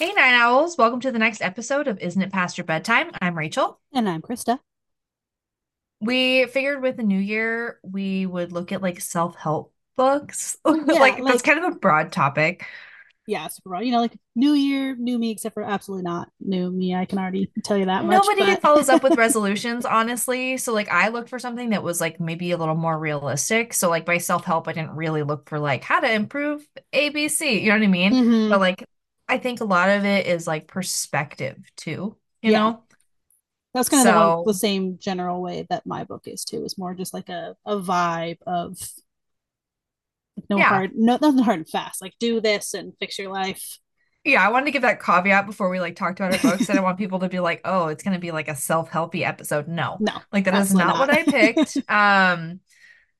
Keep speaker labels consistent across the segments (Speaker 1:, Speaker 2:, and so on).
Speaker 1: Hey, Night Owls. Welcome to the next episode of Isn't It Past Your Bedtime? I'm Rachel.
Speaker 2: And I'm Krista.
Speaker 1: We figured with the new year, we would look at like self-help books.
Speaker 2: Yeah,
Speaker 1: Like, that's kind of a broad topic.
Speaker 2: yeah, super broad. You know, like new year, new me, except for absolutely not new me. I can already tell you that much.
Speaker 1: Nobody
Speaker 2: But
Speaker 1: follows up with resolutions, honestly. So, like, I looked for something that was like maybe a little more realistic. So, like, by self-help, I didn't really look for like how to improve ABC. You know what I mean? But
Speaker 2: hmm
Speaker 1: like, I think a lot of it is like perspective too, you
Speaker 2: yeah,
Speaker 1: know?
Speaker 2: that's kind of the the same general way that my book is too. It's more just like a, a vibe of no
Speaker 1: yeah.
Speaker 2: hard no nothing hard and fast. Like do this and fix your life.
Speaker 1: Yeah, I wanted to give that caveat before we like talked about our books. I don't want people to be like, "Oh, it's going to be like a self-helpy episode." No.
Speaker 2: No,
Speaker 1: Like that is
Speaker 2: absolutely
Speaker 1: not what. I picked. Um,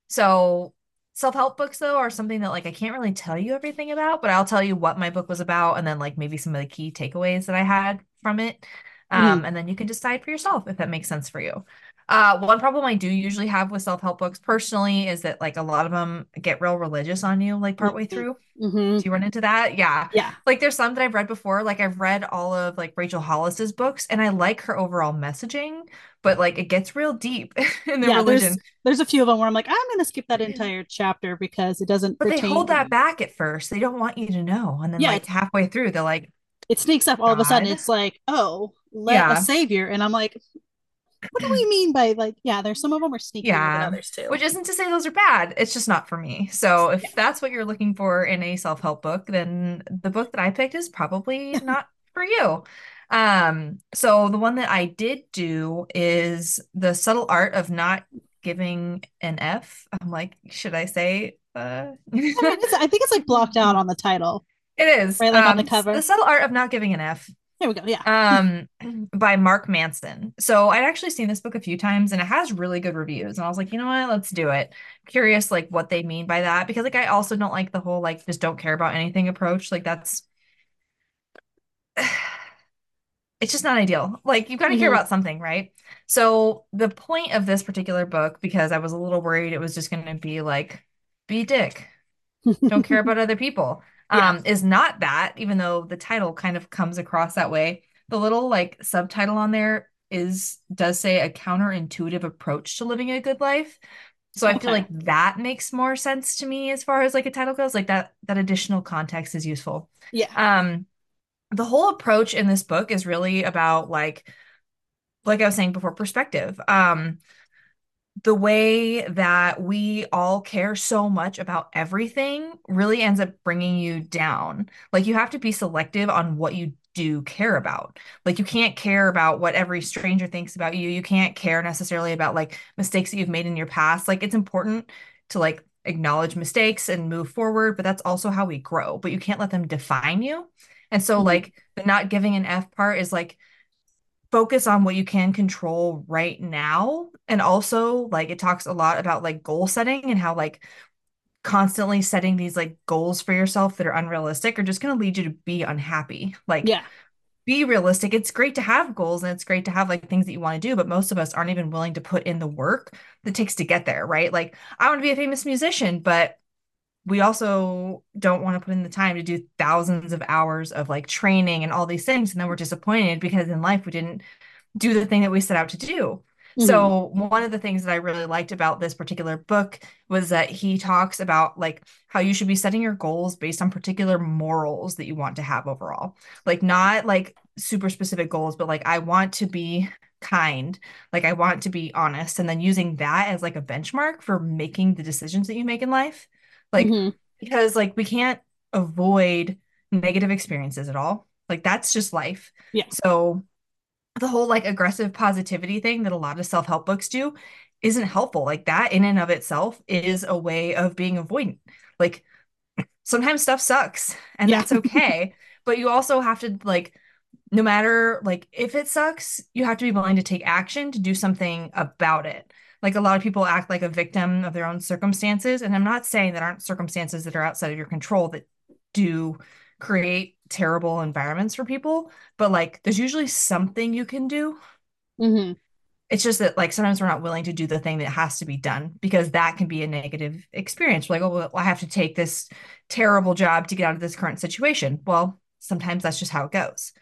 Speaker 1: so self-help books though are something that like I can't really tell you everything about, but I'll tell you what my book was about and then like maybe some of the key takeaways that I had from it.
Speaker 2: Mhm.
Speaker 1: Um, and then you can decide for yourself if that makes sense for you. Uh, one problem I do usually have with self-help books personally is that like a lot of them get real religious on you like partway
Speaker 2: Mhm.
Speaker 1: through.
Speaker 2: Mhm.
Speaker 1: Do you run into that? Yeah.
Speaker 2: Yeah.
Speaker 1: Like there's some that I've read before. Like I've read all of like Rachel Hollis's books and I like her overall messaging, but like it gets real deep in the
Speaker 2: Yeah, there's
Speaker 1: religion.
Speaker 2: there's a few of them where I'm like, I'm gonna skip that entire chapter because it doesn't
Speaker 1: But they hold that back at first. They don't want you to know. And then
Speaker 2: Yeah,
Speaker 1: like halfway through, they're like,
Speaker 2: it sneaks up all of a sudden. It's like, oh, let a savior. And I'm like, what do we mean by like, yeah, there's some of them are sneaky
Speaker 1: Yeah.
Speaker 2: others too.
Speaker 1: Which isn't to say those are bad. It's just not for me. So
Speaker 2: Yeah.
Speaker 1: if that's what you're looking for in a self-help book, then the book that I picked is probably not for you. Um, so the one that I did do is The Subtle Art of Not Giving an F. I'm like, should I say uh
Speaker 2: I mean, I think it's like blocked out on the title,
Speaker 1: It is.
Speaker 2: right? Like on the
Speaker 1: Um, The. Subtle Art of Not Giving an F.
Speaker 2: There we go. Yeah.
Speaker 1: um by Mark Manson. So I'd actually seen this book a few times and it has really good reviews. And I was like, you know what, let's do it. Curious like what they mean by that because like I also don't like the whole like just don't care about anything approach. Like that's it's just not ideal. Like you've got to care
Speaker 2: hmm
Speaker 1: about something, right? So the point of this particular book, because I was a little worried it was just going to be like, be dick, don't care about other people,
Speaker 2: yeah.
Speaker 1: um, is not that, even though the title kind of comes across that way. The little like subtitle on there is does say a counterintuitive approach to living a good life. So I feel like that makes more sense to me as far as like a title goes. Like that that additional context is useful.
Speaker 2: Yeah.
Speaker 1: Um, the whole approach in this book is really about like like I was saying before, perspective. Um, the way that we all care so much about everything really ends up bringing you down. Like you have to be selective on what you do care about. Like you can't care about what every stranger thinks about you. You can't care necessarily about like mistakes that you've made in your past. Like it's important to like acknowledge mistakes and move forward, but that's also how we grow. But you can't let them define you. And so
Speaker 2: hmm
Speaker 1: like the not giving an F part is like focus on what you can control right now. And also, like, it talks a lot about like goal setting and how, like, constantly setting these like goals for yourself that are unrealistic are just going to lead you to be unhappy. Like,
Speaker 2: Yeah.
Speaker 1: be realistic. It's great to have goals and it's great to have like things that you want to do, but most of us aren't even willing to put in the work that takes to get there, right? Like, I want to be a famous musician, but we also don't want to put in the time to do thousands of hours of like training and all these things. And then we're disappointed because in life we didn't do the thing that we set out to do.
Speaker 2: hmm
Speaker 1: So, one of the things that I really liked about this particular book was that he talks about like how you should be setting your goals based on particular morals that you want to have overall. Like not like super specific goals, but like I want to be kind, like I want to be honest, and then using that as like a benchmark for making the decisions that you make in life. Like
Speaker 2: hmm
Speaker 1: because like we can't avoid negative experiences at all. Like that's just life.
Speaker 2: Yeah.
Speaker 1: So the whole like aggressive positivity thing that a lot of self-help books do isn't helpful. Like that in and of itself is a way of being avoidant. Like sometimes stuff sucks and
Speaker 2: Yeah.
Speaker 1: that's okay, but you also have to like no matter like if it sucks, you have to be willing to take action to do something about it. Like a lot of people act like a victim of their own circumstances, and I'm not saying that aren't circumstances that are outside of your control that do create terrible environments for people, but like there's usually something you can do.
Speaker 2: hmm
Speaker 1: It's just that like sometimes we're not willing to do the thing that has to be done because that can be a negative experience. We're like, oh, well, I have to take this terrible job to get out of this current situation. Well, sometimes that's just how it goes.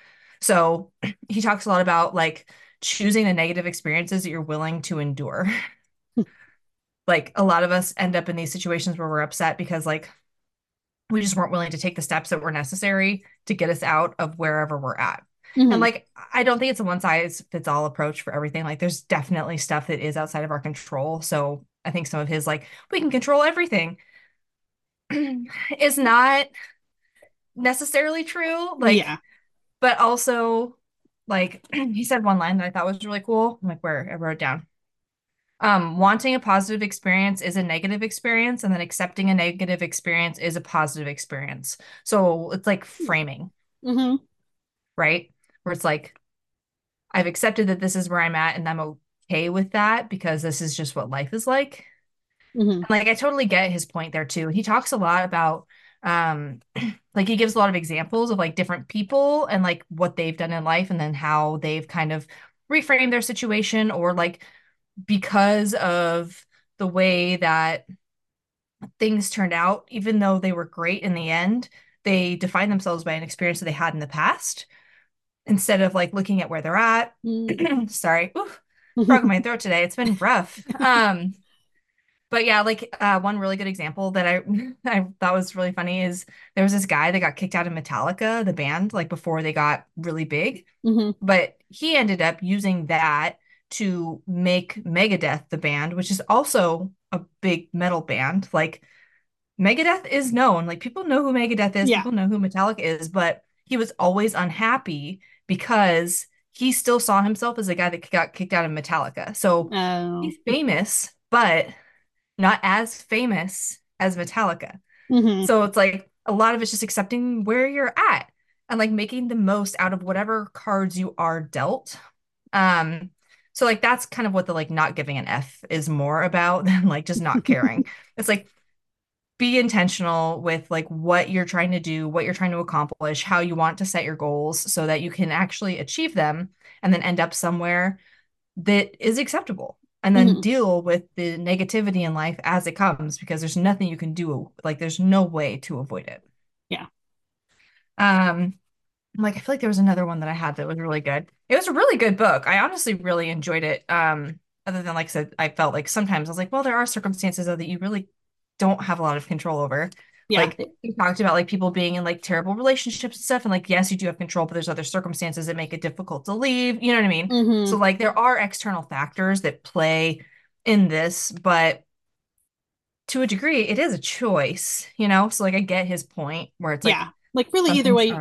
Speaker 1: So he talks a lot about like choosing the negative experiences that you're willing to endure. like a lot of us end up in these situations where we're upset because like we just weren't willing to take the steps that were necessary to get us out of wherever we're at. Mm-hmm. And like, I don't think it's a one size fits all approach for everything. Like, there's definitely stuff that is outside of our control. So I think some of his, like, we can control everything is not necessarily true. Like, yeah. but also, like, he said one line that I thought was really cool. I'm like, where I wrote down. Um, wanting a positive experience is a negative experience, and then accepting a negative experience is a positive experience. So it's like framing, mm-hmm. right? Where it's like, I've accepted that this is where I'm at, and I'm okay with that because this is just what life is like. Mm-hmm. Like I totally get his point there too. He talks a lot about um like he gives a lot of examples of like different people and like what they've done in life and then how they've kind of reframed their situation or like because of the way that things turned out, even though they were great in the end, they define themselves by an experience that they had in the past instead of like looking at where they're at. Mm. Sorry, Oof, broke my throat today. It's been rough. Um, but yeah, like uh, one really good example that I I thought was really funny is there was this guy that got kicked out of Metallica, the band, like before they got really big. Mm-hmm. But he ended up using that to make Megadeth the band, which is also a big metal band. Like Megadeth is known, like people know who Megadeth is, yeah. people know who Metallica is, but he was always unhappy because he still saw himself as a guy that got kicked out of Metallica. So oh. he's famous, but not as famous as Metallica. Mm-hmm. So it's like a lot of it's just accepting where you're at and like making the most out of whatever cards you are dealt. Um, so like that's kind of what the like not giving an F is more about than like just not caring. it's like be intentional with like what you're trying to do, what you're trying to accomplish, how you want to set your goals so that you can actually achieve them and then end up somewhere that is acceptable and then mm-hmm. deal with the negativity in life as it comes because there's nothing you can do like there's no way to avoid it.
Speaker 2: Yeah.
Speaker 1: Um I'm like, I feel like there was another one that I had that was really good. It was a really good book. I honestly really enjoyed it. Um, other than like I said, I felt like sometimes I was like, well, there are circumstances though that you really don't have a lot of control over. Yeah. Like he talked about like people being in like terrible relationships and stuff. And like, yes, you do have control, but there's other circumstances that make it difficult to leave. You know what I mean? Mm-hmm. So like there are external factors that play in this, but to a degree, it is a choice, you know? So like I get his point where it's like
Speaker 2: yeah like really either way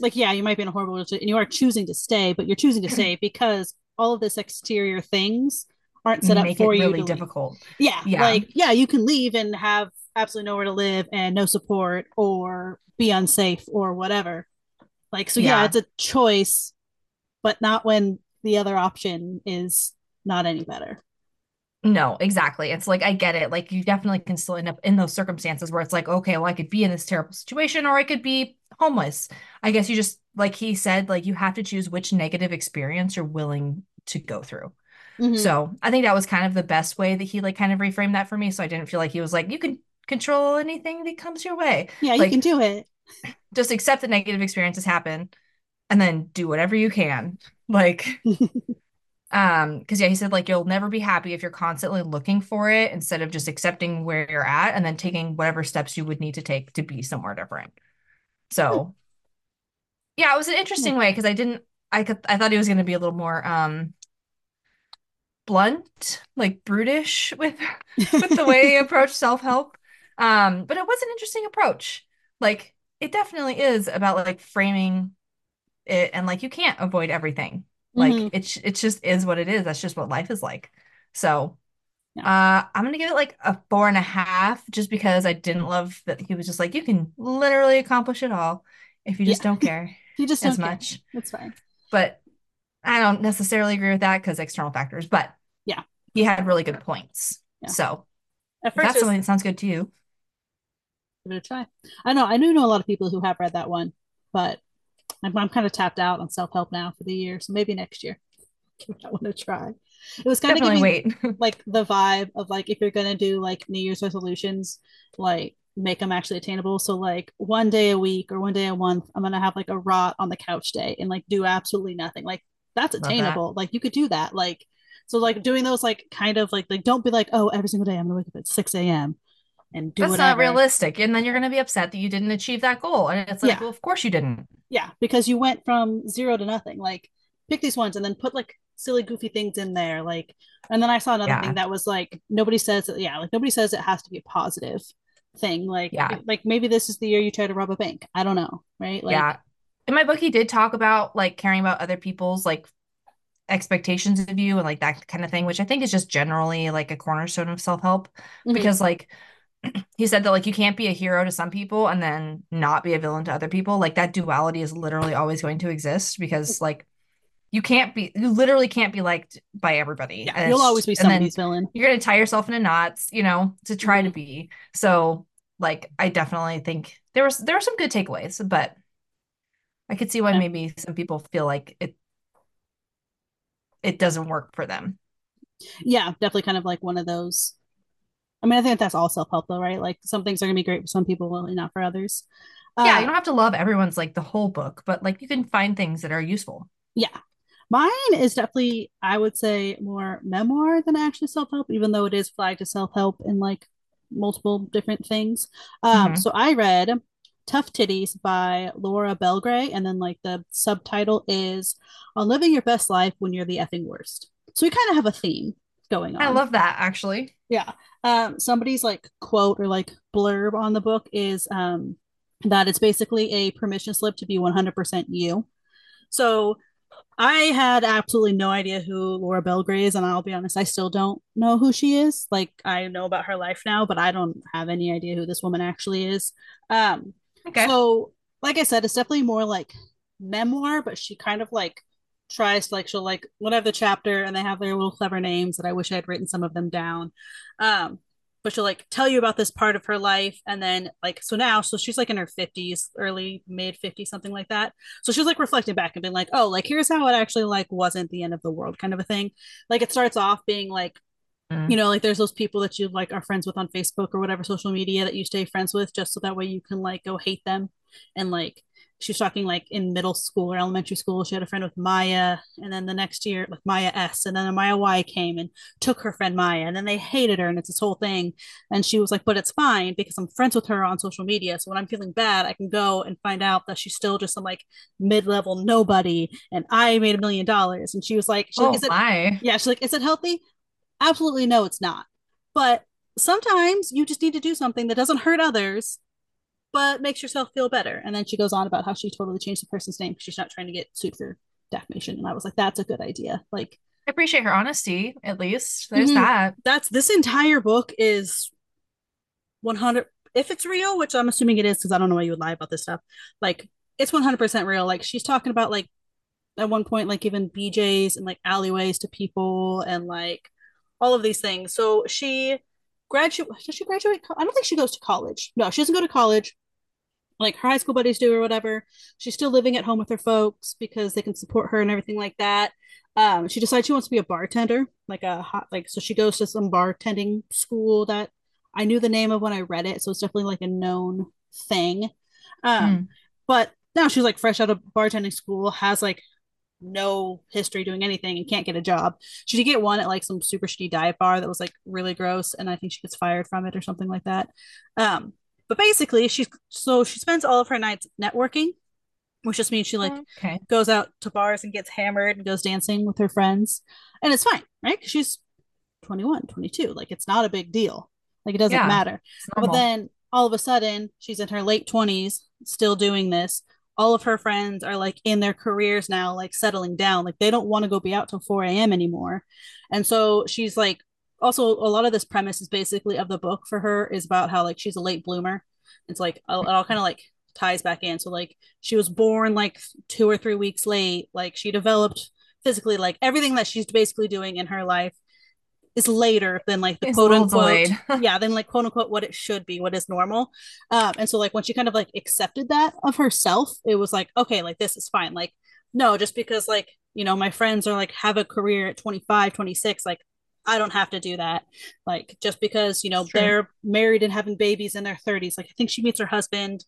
Speaker 2: like yeah you might be in a horrible relationship and you are choosing to stay but you're choosing to stay because all of this exterior things aren't set Make up for
Speaker 1: it
Speaker 2: you
Speaker 1: really difficult
Speaker 2: yeah, yeah like yeah you can leave and have absolutely nowhere to live and no support or be unsafe or whatever like so yeah, yeah it's a choice but not when the other option is not any better
Speaker 1: no, exactly. It's like I get it. Like you definitely can still end up in those circumstances where it's like, okay, well, I could be in this terrible situation or I could be homeless. I guess you just like he said, like you have to choose which negative experience you're willing to go through. Mm-hmm. So I think that was kind of the best way that he like kind of reframed that for me. So I didn't feel like he was like, you can control anything that comes your way.
Speaker 2: Yeah,
Speaker 1: like,
Speaker 2: you can do it.
Speaker 1: Just accept that negative experiences happen and then do whatever you can. Like um because yeah he said like you'll never be happy if you're constantly looking for it instead of just accepting where you're at and then taking whatever steps you would need to take to be somewhere different so yeah it was an interesting way because i didn't i could i thought he was going to be a little more um blunt like brutish with with the way he approached self-help um but it was an interesting approach like it definitely is about like framing it and like you can't avoid everything like mm-hmm. it's it just is what it is. That's just what life is like. So uh I'm gonna give it like a four and a half just because I didn't love that he was just like, you can literally accomplish it all if you just yeah. don't care.
Speaker 2: you just as much. That's fine.
Speaker 1: But I don't necessarily agree with that because external factors, but
Speaker 2: yeah,
Speaker 1: he had really good points. Yeah. So that's something that sounds good to you.
Speaker 2: Give it a try. I know I do know a lot of people who have read that one, but I'm, I'm kind of tapped out on self help now for the year, so maybe next year. I want to try. It was kind
Speaker 1: Definitely
Speaker 2: of giving, like the vibe of like if you're gonna do like New Year's resolutions, like make them actually attainable. So like one day a week or one day a month, I'm gonna have like a rot on the couch day and like do absolutely nothing. Like that's attainable. That. Like you could do that. Like so like doing those like kind of like like don't be like, oh, every single day I'm gonna wake up at 6 a.m. and do That's whatever. not
Speaker 1: realistic. And then you're gonna be upset that you didn't achieve that goal. And it's like, yeah. well, of course you didn't.
Speaker 2: Yeah, because you went from zero to nothing. Like pick these ones and then put like silly goofy things in there. Like and then I saw another yeah. thing that was like nobody says that yeah, like nobody says it has to be a positive thing. Like yeah. like maybe this is the year you try to rob a bank. I don't know. Right. Like,
Speaker 1: yeah. In my book, he did talk about like caring about other people's like expectations of you and like that kind of thing, which I think is just generally like a cornerstone of self help mm-hmm. because like he said that like you can't be a hero to some people and then not be a villain to other people. Like that duality is literally always going to exist because like you can't be you literally can't be liked by everybody.
Speaker 2: Yeah, you'll always be somebody's villain.
Speaker 1: You're gonna tie yourself into knots, you know, to try mm-hmm. to be. So like I definitely think there was there were some good takeaways, but I could see why yeah. maybe some people feel like it it doesn't work for them.
Speaker 2: Yeah, definitely kind of like one of those. I mean, I think that's all self help though, right? Like some things are gonna be great for some people, really not for others.
Speaker 1: Yeah, uh, you don't have to love everyone's like the whole book, but like you can find things that are useful.
Speaker 2: Yeah. Mine is definitely, I would say, more memoir than actually self help, even though it is flagged as self help in like multiple different things. Um, mm-hmm. So I read Tough Titties by Laura Belgray. And then like the subtitle is On Living Your Best Life When You're the Effing Worst. So we kind of have a theme going on.
Speaker 1: I love that actually.
Speaker 2: Yeah. Um, somebody's like quote or like blurb on the book is um, that it's basically a permission slip to be 100% you. So I had absolutely no idea who Laura Belgray is, and I'll be honest, I still don't know who she is. Like I know about her life now, but I don't have any idea who this woman actually is. Um, Okay. So, like I said, it's definitely more like memoir, but she kind of like tries to like she'll like whatever the chapter and they have their little clever names that I wish I had written some of them down. Um, but she'll like tell you about this part of her life and then like so now so she's like in her 50s early mid 50s something like that so she's like reflecting back and being like oh like here's how it actually like wasn't the end of the world kind of a thing like it starts off being like Mm. You know, like there's those people that you like are friends with on Facebook or whatever social media that you stay friends with just so that way you can like go hate them. And like she was talking like in middle school or elementary school, she had a friend with Maya, and then the next year, like Maya S, and then Maya Y came and took her friend Maya, and then they hated her, and it's this whole thing. And she was like, But it's fine because I'm friends with her on social media. So when I'm feeling bad, I can go and find out that she's still just some like mid level nobody, and I made a million dollars. And she was like, she's
Speaker 1: oh,
Speaker 2: like, is
Speaker 1: my.
Speaker 2: it, Yeah, she's like, Is it healthy? Absolutely no, it's not. But sometimes you just need to do something that doesn't hurt others, but makes yourself feel better. And then she goes on about how she totally changed the person's name because she's not trying to get sued for defamation. And I was like, that's a good idea. Like,
Speaker 1: I appreciate her honesty, at least. There's mm-hmm. that.
Speaker 2: That's this entire book is 100. If it's real, which I'm assuming it is, because I don't know why you would lie about this stuff. Like, it's 100% real. Like, she's talking about, like, at one point, like, giving BJs and, like, alleyways to people and, like, all of these things. So she graduate. Does she graduate? I don't think she goes to college. No, she doesn't go to college. Like her high school buddies do or whatever. She's still living at home with her folks because they can support her and everything like that. Um, she decides she wants to be a bartender, like a hot, like so she goes to some bartending school that I knew the name of when I read it, so it's definitely like a known thing. Um, mm. but now she's like fresh out of bartending school, has like no history doing anything and can't get a job. She did get one at like some super shitty dive bar that was like really gross, and I think she gets fired from it or something like that. Um, but basically, she's so she spends all of her nights networking, which just means she like okay. goes out to bars and gets hammered and goes dancing with her friends, and it's fine, right? She's 21, 22, like it's not a big deal, like it doesn't yeah, matter. But then all of a sudden, she's in her late 20s, still doing this all of her friends are like in their careers now, like settling down. Like they don't want to go be out till 4 a.m. anymore. And so she's like, also, a lot of this premise is basically of the book for her is about how like she's a late bloomer. It's like, it all kind of like ties back in. So, like, she was born like two or three weeks late. Like, she developed physically, like, everything that she's basically doing in her life is later than like the it's quote unquote yeah than like quote unquote what it should be what is normal um and so like when she kind of like accepted that of herself it was like okay like this is fine like no just because like you know my friends are like have a career at 25 26 like I don't have to do that. Like just because, you know, they're married and having babies in their 30s. Like I think she meets her husband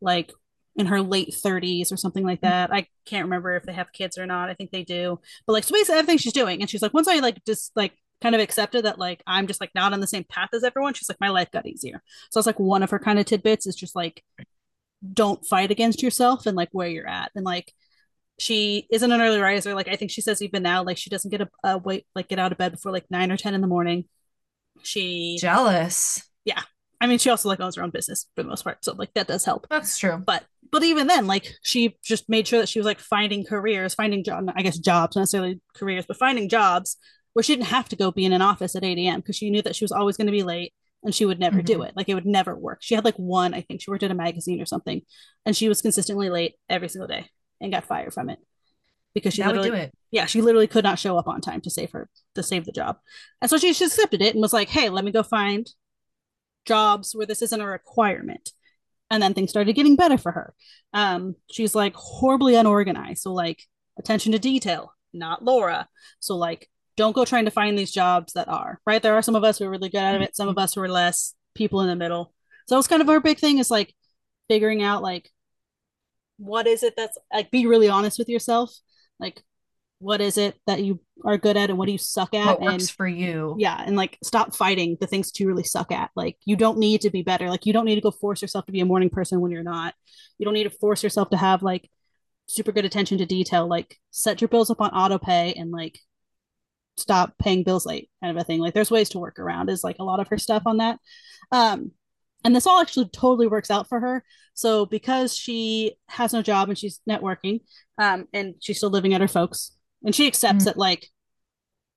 Speaker 2: like in her late 30s or something like mm-hmm. that. I can't remember if they have kids or not. I think they do. But like so basically everything she's doing. And she's like, once I like just like kind of accepted that like I'm just like not on the same path as everyone, she's like, my life got easier. So it's like one of her kind of tidbits is just like don't fight against yourself and like where you're at. And like she isn't an early riser. Like I think she says even now, like she doesn't get a, a wait like get out of bed before like nine or ten in the morning. She
Speaker 1: jealous.
Speaker 2: Yeah. I mean, she also like owns her own business for the most part, so like that does help.
Speaker 1: That's true.
Speaker 2: But but even then, like she just made sure that she was like finding careers, finding job, I guess jobs, not necessarily careers, but finding jobs where she didn't have to go be in an office at 8 a.m. because she knew that she was always going to be late and she would never mm-hmm. do it. Like it would never work. She had like one, I think she worked at a magazine or something, and she was consistently late every single day and got fired from it because she that literally, would do it. yeah, she literally could not show up on time to save her to save the job, and so she just accepted it and was like, "Hey, let me go find jobs where this isn't a requirement." And then things started getting better for her. Um, she's like horribly unorganized, so like attention to detail, not Laura. So like, don't go trying to find these jobs that are right. There are some of us who are really good at it, some of us who are less. People in the middle. So it's kind of our big thing is like figuring out like what is it that's like be really honest with yourself. Like what is it that you are good at and what do you suck at
Speaker 1: what
Speaker 2: works
Speaker 1: and, for you.
Speaker 2: Yeah and like stop fighting the things you really suck at. Like you don't need to be better. Like you don't need to go force yourself to be a morning person when you're not. You don't need to force yourself to have like super good attention to detail. Like set your bills up on auto pay and like stop paying bills late kind of a thing. Like there's ways to work around is like a lot of her stuff on that. Um and this all actually totally works out for her. So because she has no job and she's networking um, and she's still living at her folks and she accepts mm-hmm. that like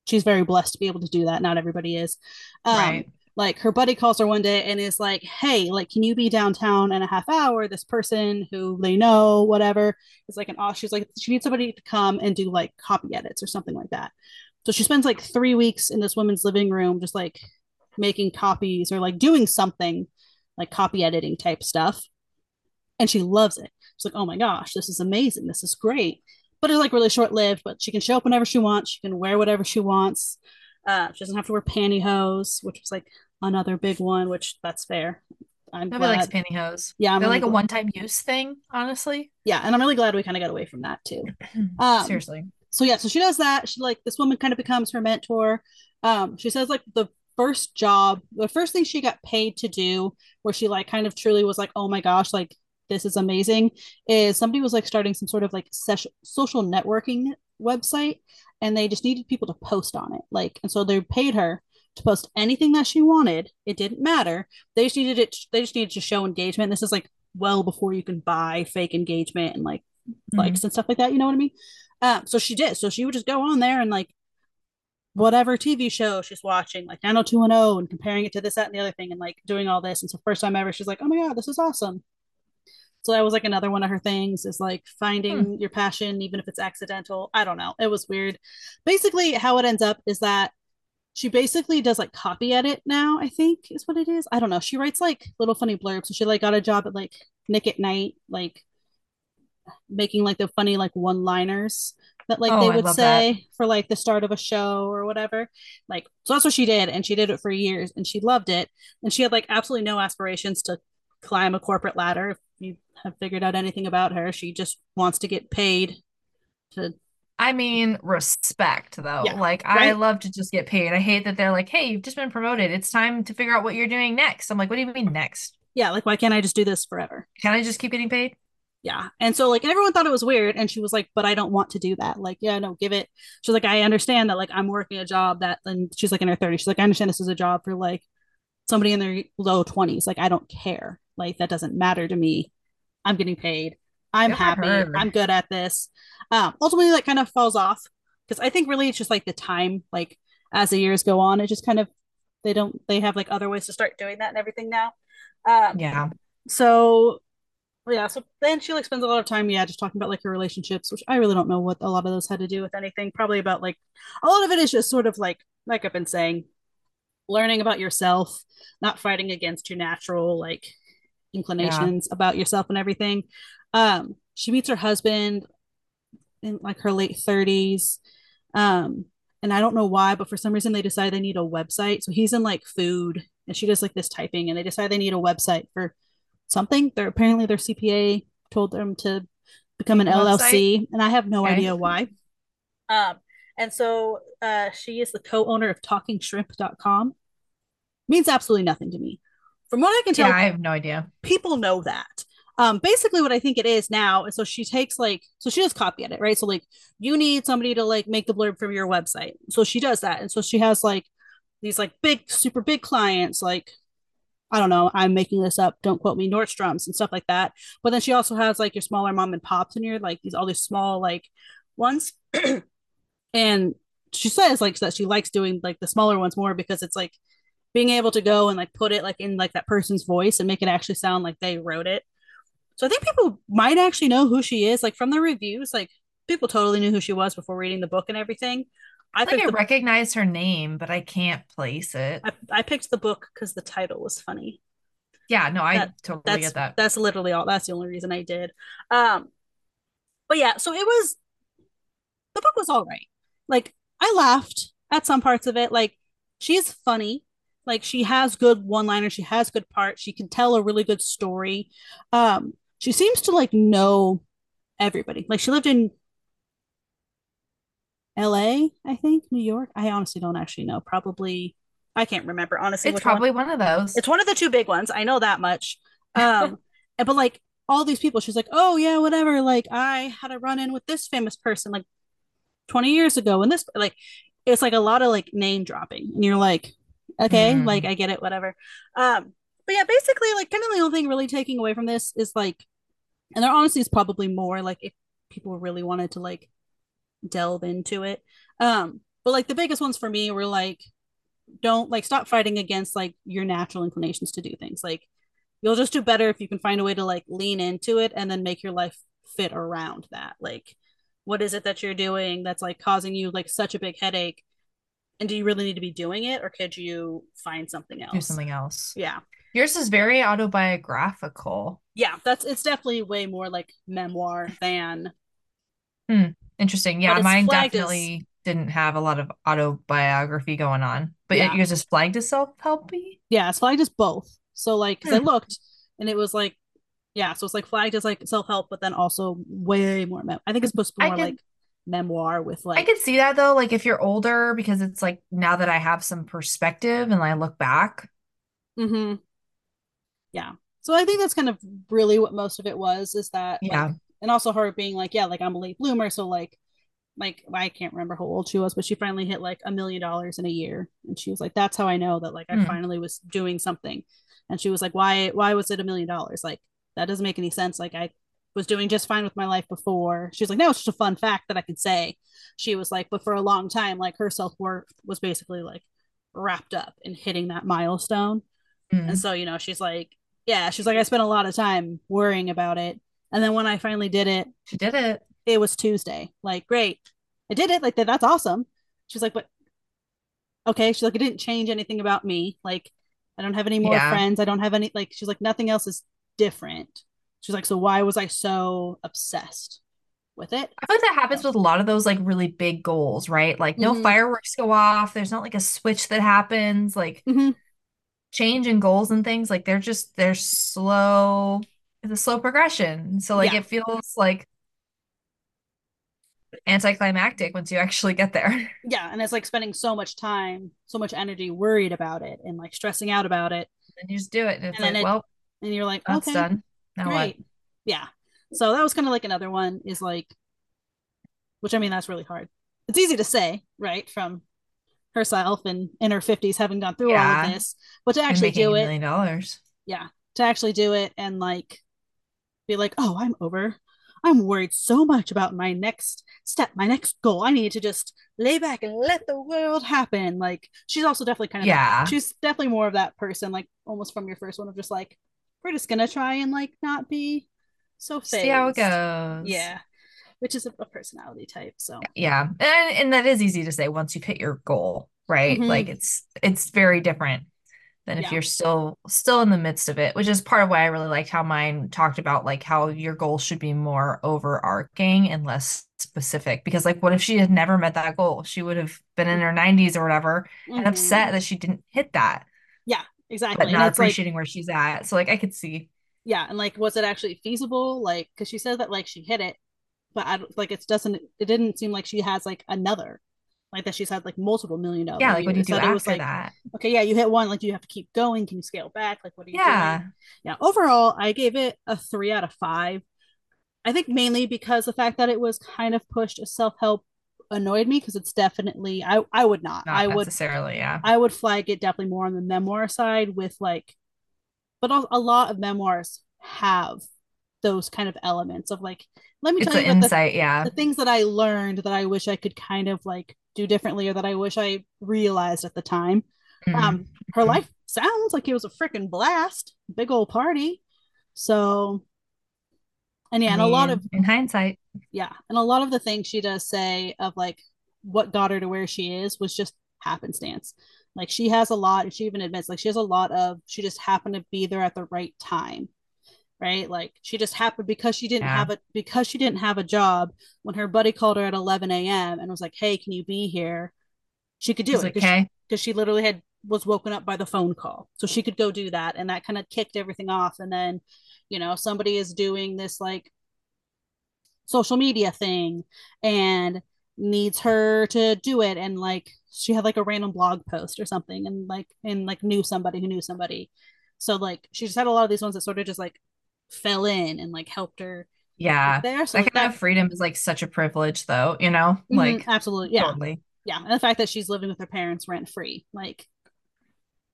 Speaker 2: she's very blessed to be able to do that. Not everybody is. Um, right. like her buddy calls her one day and is like hey like can you be downtown in a half hour? This person who they know whatever. Is like an off she's like she needs somebody to come and do like copy edits or something like that. So she spends like three weeks in this woman's living room just like making copies or like doing something like copy editing type stuff and she loves it she's like oh my gosh this is amazing this is great but it's like really short lived but she can show up whenever she wants she can wear whatever she wants uh, she doesn't have to wear pantyhose which was like another big one which that's fair
Speaker 1: I'm Nobody glad. likes pantyhose.
Speaker 2: Yeah,
Speaker 1: I'm they're really like a one-time use thing, honestly.
Speaker 2: Yeah, and I'm really glad we kind of got away from that too.
Speaker 1: Um, Seriously.
Speaker 2: So yeah, so she does that. She like this woman kind of becomes her mentor. Um, she says like the first job, the first thing she got paid to do, where she like kind of truly was like, oh my gosh, like this is amazing, is somebody was like starting some sort of like ses- social networking website and they just needed people to post on it. Like, and so they paid her to post anything that she wanted. It didn't matter. They just needed it, they just needed to show engagement. This is like well before you can buy fake engagement and like mm-hmm. likes and stuff like that. You know what I mean? Um, so she did. So she would just go on there and like whatever TV show she's watching, like 90210, and comparing it to this, that, and the other thing, and like doing all this. And so, first time ever, she's like, oh my God, this is awesome. So that was like another one of her things is like finding hmm. your passion, even if it's accidental. I don't know. It was weird. Basically, how it ends up is that she basically does like copy edit now, I think is what it is. I don't know. She writes like little funny blurbs. So she like got a job at like Nick at Nite, like making like the funny like one liners that like oh, they would say that. for like the start of a show or whatever. Like so that's what she did and she did it for years and she loved it and she had like absolutely no aspirations to climb a corporate ladder. If you have figured out anything about her, she just wants to get paid to
Speaker 1: I mean, respect though. Yeah, like right? I love to just get paid. I hate that they're like, "Hey, you've just been promoted. It's time to figure out what you're doing next." I'm like, "What do you mean next?"
Speaker 2: Yeah, like why can't I just do this forever?
Speaker 1: Can I just keep getting paid?
Speaker 2: Yeah. And so like everyone thought it was weird and she was like but i don't want to do that. Like yeah no give it. She's like i understand that like i'm working a job that and she's like in her 30s she's like i understand this is a job for like somebody in their low 20s like i don't care. Like that doesn't matter to me. I'm getting paid. I'm good happy. i'm good at this. Um ultimately that kind of falls off because i think really it's just like the time like as the years go on it just kind of they don't they have like other ways to start doing that and everything now.
Speaker 1: Um yeah.
Speaker 2: so yeah so then she like spends a lot of time yeah just talking about like her relationships which i really don't know what a lot of those had to do with anything probably about like a lot of it is just sort of like like i've been saying learning about yourself not fighting against your natural like inclinations yeah. about yourself and everything um she meets her husband in like her late 30s um and I don't know why, but for some reason they decide they need a website. So he's in like food and she does like this typing and they decide they need a website for something. They're apparently their CPA told them to become an LLC and I have no okay. idea why. Um and so uh she is the co-owner of talkingshrimp.com. Means absolutely nothing to me. From what I can tell,
Speaker 1: yeah, I have no idea.
Speaker 2: People know that um basically what i think it is now is so she takes like so she does copy edit right so like you need somebody to like make the blurb from your website so she does that and so she has like these like big super big clients like i don't know i'm making this up don't quote me nordstrom's and stuff like that but then she also has like your smaller mom and pops in here like these all these small like ones and she says like that she likes doing like the smaller ones more because it's like being able to go and like put it like in like that person's voice and make it actually sound like they wrote it so I think people might actually know who she is. Like from the reviews, like people totally knew who she was before reading the book and everything.
Speaker 1: I, think I the, recognize her name, but I can't place it.
Speaker 2: I, I picked the book because the title was funny.
Speaker 1: Yeah, no, I that, totally get that.
Speaker 2: That's literally all. That's the only reason I did. Um, but yeah, so it was. The book was all right. Like I laughed at some parts of it. Like she's funny. Like she has good one liners. She has good parts. She can tell a really good story. Um, she seems to like know everybody. Like she lived in LA, I think, New York. I honestly don't actually know. Probably I can't remember honestly.
Speaker 1: It's probably one. one. of those.
Speaker 2: It's one of the two big ones. I know that much. Um but like all these people, she's like, "Oh yeah, whatever. Like I had a run in with this famous person like 20 years ago and this like it's like a lot of like name dropping and you're like, "Okay, mm. like I get it, whatever." Um but yeah, basically like kind of the only thing really taking away from this is like and there honestly is probably more like if people really wanted to like delve into it. Um but like the biggest ones for me were like don't like stop fighting against like your natural inclinations to do things. Like you'll just do better if you can find a way to like lean into it and then make your life fit around that. Like what is it that you're doing that's like causing you like such a big headache? And do you really need to be doing it or could you find something else?
Speaker 1: do something else.
Speaker 2: Yeah.
Speaker 1: Yours is very autobiographical.
Speaker 2: Yeah, that's it's definitely way more like memoir than.
Speaker 1: Hmm. Interesting. Yeah, mine definitely as... didn't have a lot of autobiography going on, but yeah. yours is flagged as self helpy.
Speaker 2: Yeah, it's flagged as both. So like, cause I hmm. looked and it was like, yeah, so it's like flagged as like self help, but then also way more. Mem- I think it's supposed to be more can... like memoir with like
Speaker 1: I could see that though like if you're older because it's like now that I have some perspective and I look back.
Speaker 2: Mhm. Yeah. So I think that's kind of really what most of it was is that
Speaker 1: yeah.
Speaker 2: Like, and also her being like, yeah, like I'm a late bloomer, so like like I can't remember how old she was, but she finally hit like a million dollars in a year. And she was like, That's how I know that like I mm. finally was doing something. And she was like, Why why was it a million dollars? Like that doesn't make any sense. Like I was doing just fine with my life before. She was like, No, it's just a fun fact that I could say. She was like, but for a long time, like her self worth was basically like wrapped up in hitting that milestone. Mm. And so, you know, she's like, yeah, she's like, I spent a lot of time worrying about it. And then when I finally did it,
Speaker 1: she did it.
Speaker 2: It was Tuesday. Like, great. I did it. Like, that's awesome. She's like, but okay. She's like, it didn't change anything about me. Like, I don't have any more yeah. friends. I don't have any, like, she's like, nothing else is different. She's like, so why was I so obsessed with it?
Speaker 1: I feel like that happens with a lot of those, like, really big goals, right? Like, no mm-hmm. fireworks go off. There's not like a switch that happens. Like, mm-hmm change in goals and things like they're just they're slow it's a slow progression. So like yeah. it feels like anticlimactic once you actually get there.
Speaker 2: Yeah and it's like spending so much time so much energy worried about it and like stressing out about it.
Speaker 1: And you just do it and it's and like it, well
Speaker 2: and you're like
Speaker 1: that's
Speaker 2: okay,
Speaker 1: done. Now great. what
Speaker 2: yeah. So that was kind of like another one is like which i mean that's really hard. It's easy to say right from herself and in her 50s having gone through yeah. all of this but to actually do it
Speaker 1: million dollars.
Speaker 2: Yeah. To actually do it and like be like oh i'm over i'm worried so much about my next step my next goal i need to just lay back and let the world happen like she's also definitely kind of
Speaker 1: yeah
Speaker 2: she's definitely more of that person like almost from your first one of just like we're just gonna try and like not be so fazed.
Speaker 1: see how it goes
Speaker 2: yeah which is a, a personality type. So
Speaker 1: yeah, and and that is easy to say once you've hit your goal, right? Mm-hmm. Like it's it's very different than if yeah. you're still still in the midst of it, which is part of why I really liked how mine talked about like how your goal should be more overarching and less specific because like what if she had never met that goal? She would have been in her 90s or whatever mm-hmm. and upset that she didn't hit that.
Speaker 2: Yeah, exactly.
Speaker 1: But not appreciating like, where she's at. So like I could see.
Speaker 2: Yeah, and like was it actually feasible? Like cuz she said that like she hit it, but I like it doesn't it didn't seem like she has like another like that she's had like multiple million dollars.
Speaker 1: Yeah, like what do you do after like, that?
Speaker 2: Okay, yeah, you hit one. Like, do you have to keep going? Can you scale back? Like, what do you? Yeah, doing? yeah. Overall, I gave it a three out of five. I think mainly because the fact that it was kind of pushed uh, as self help annoyed me because it's definitely I I would not,
Speaker 1: not
Speaker 2: I would
Speaker 1: necessarily yeah
Speaker 2: I would flag it definitely more on the memoir side with like, but a lot of memoirs have those kind of elements of like let me
Speaker 1: it's
Speaker 2: tell you
Speaker 1: insight
Speaker 2: the,
Speaker 1: yeah
Speaker 2: the things that I learned that I wish I could kind of like do differently or that I wish I realized at the time. Mm-hmm. Um, her mm-hmm. life sounds like it was a freaking blast, big old party. So, and yeah, I and a lot of
Speaker 1: in hindsight,
Speaker 2: yeah, and a lot of the things she does say of like what got her to where she is was just happenstance. Like she has a lot, and she even admits like she has a lot of she just happened to be there at the right time right? Like she just happened because she didn't yeah. have a because she didn't have a job when her buddy called her at 11 a.m and was like hey can you be here? She could do it because okay. she, she, literally had was woken up by the phone call. So she could go do that and that kind of kicked everything off. And then you know somebody is doing this like social media thing and needs her to do it. And like she had like a random blog post or something and like and like knew somebody who knew somebody. So like she just had a lot of these ones that sort of just like fell in and like helped her.
Speaker 1: Yeah. There so that kind that, of freedom is like such a privilege though you know? Mm-hmm, like
Speaker 2: absolutely. Yeah. totally. yeah. And the fact that she's living with her parents rent free like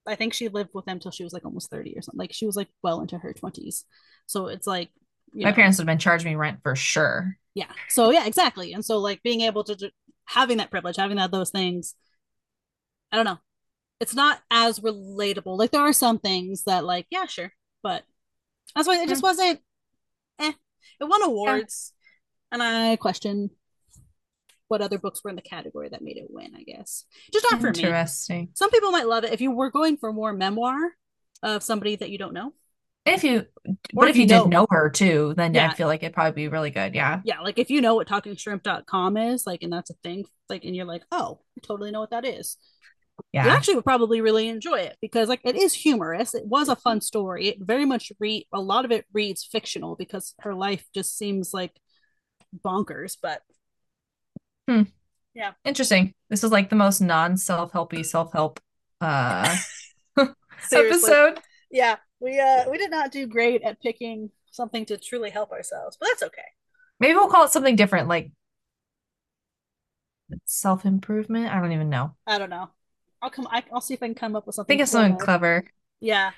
Speaker 2: i think she lived with them till she was like almost 30 or something. Like she was like well into her 20s so it's like
Speaker 1: my know, parents would have been charging me rent for sure.
Speaker 2: Yeah. So yeah exactly. And so like being able to having that privilege having that those things i don't know. It's not as relatable. Like there are some things that like yeah sure. But that's why it just wasn't. Eh, it won awards, yeah. and I question what other books were in the category that made it win. I guess just not for
Speaker 1: me. Interesting.
Speaker 2: Some people might love it if you were going for more memoir of somebody that you don't know.
Speaker 1: If you, what if, if you, you know, did know her too? Then yeah. I feel like it'd probably be really good. Yeah.
Speaker 2: Yeah. Like if you know what talkingshrimp.com is, like, and that's a thing, like, and you're like, oh, I totally know what that is yeah. you actually would probably really enjoy it because like it is humorous. It was a fun story. It very much read a lot of it reads fictional because her life just seems like bonkers but
Speaker 1: hmm.
Speaker 2: yeah.
Speaker 1: Interesting. This is like the most non-self-helpy self-help uh episode.
Speaker 2: Yeah. We uh we did not do great at picking something to truly help ourselves but that's okay.
Speaker 1: Maybe we'll call it something different like self-improvement? I don't even know.
Speaker 2: I don't know I'll come. I, will see if I can come up with something.
Speaker 1: Think of something clever.
Speaker 2: Yeah,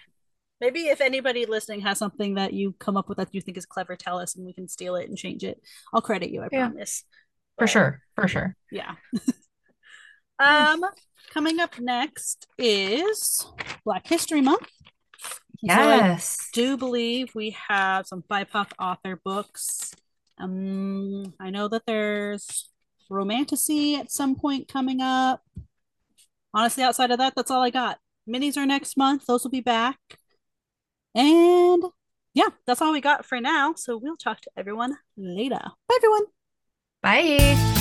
Speaker 2: maybe if anybody listening has something that you come up with that you think is clever, tell us and we can steal it and change it. I'll credit you. I yeah. promise.
Speaker 1: For but, sure. For sure.
Speaker 2: Yeah. um, coming up next is Black History Month.
Speaker 1: Yes.
Speaker 2: So I do believe we have some BIPOC author books. Um, I know that there's Romantasy at some point coming up honestly, outside of that, that's all I got. Minis are next month. Those will be back. And yeah, that's all we got for now. So we'll talk to everyone later. Bye, everyone.
Speaker 1: Bye.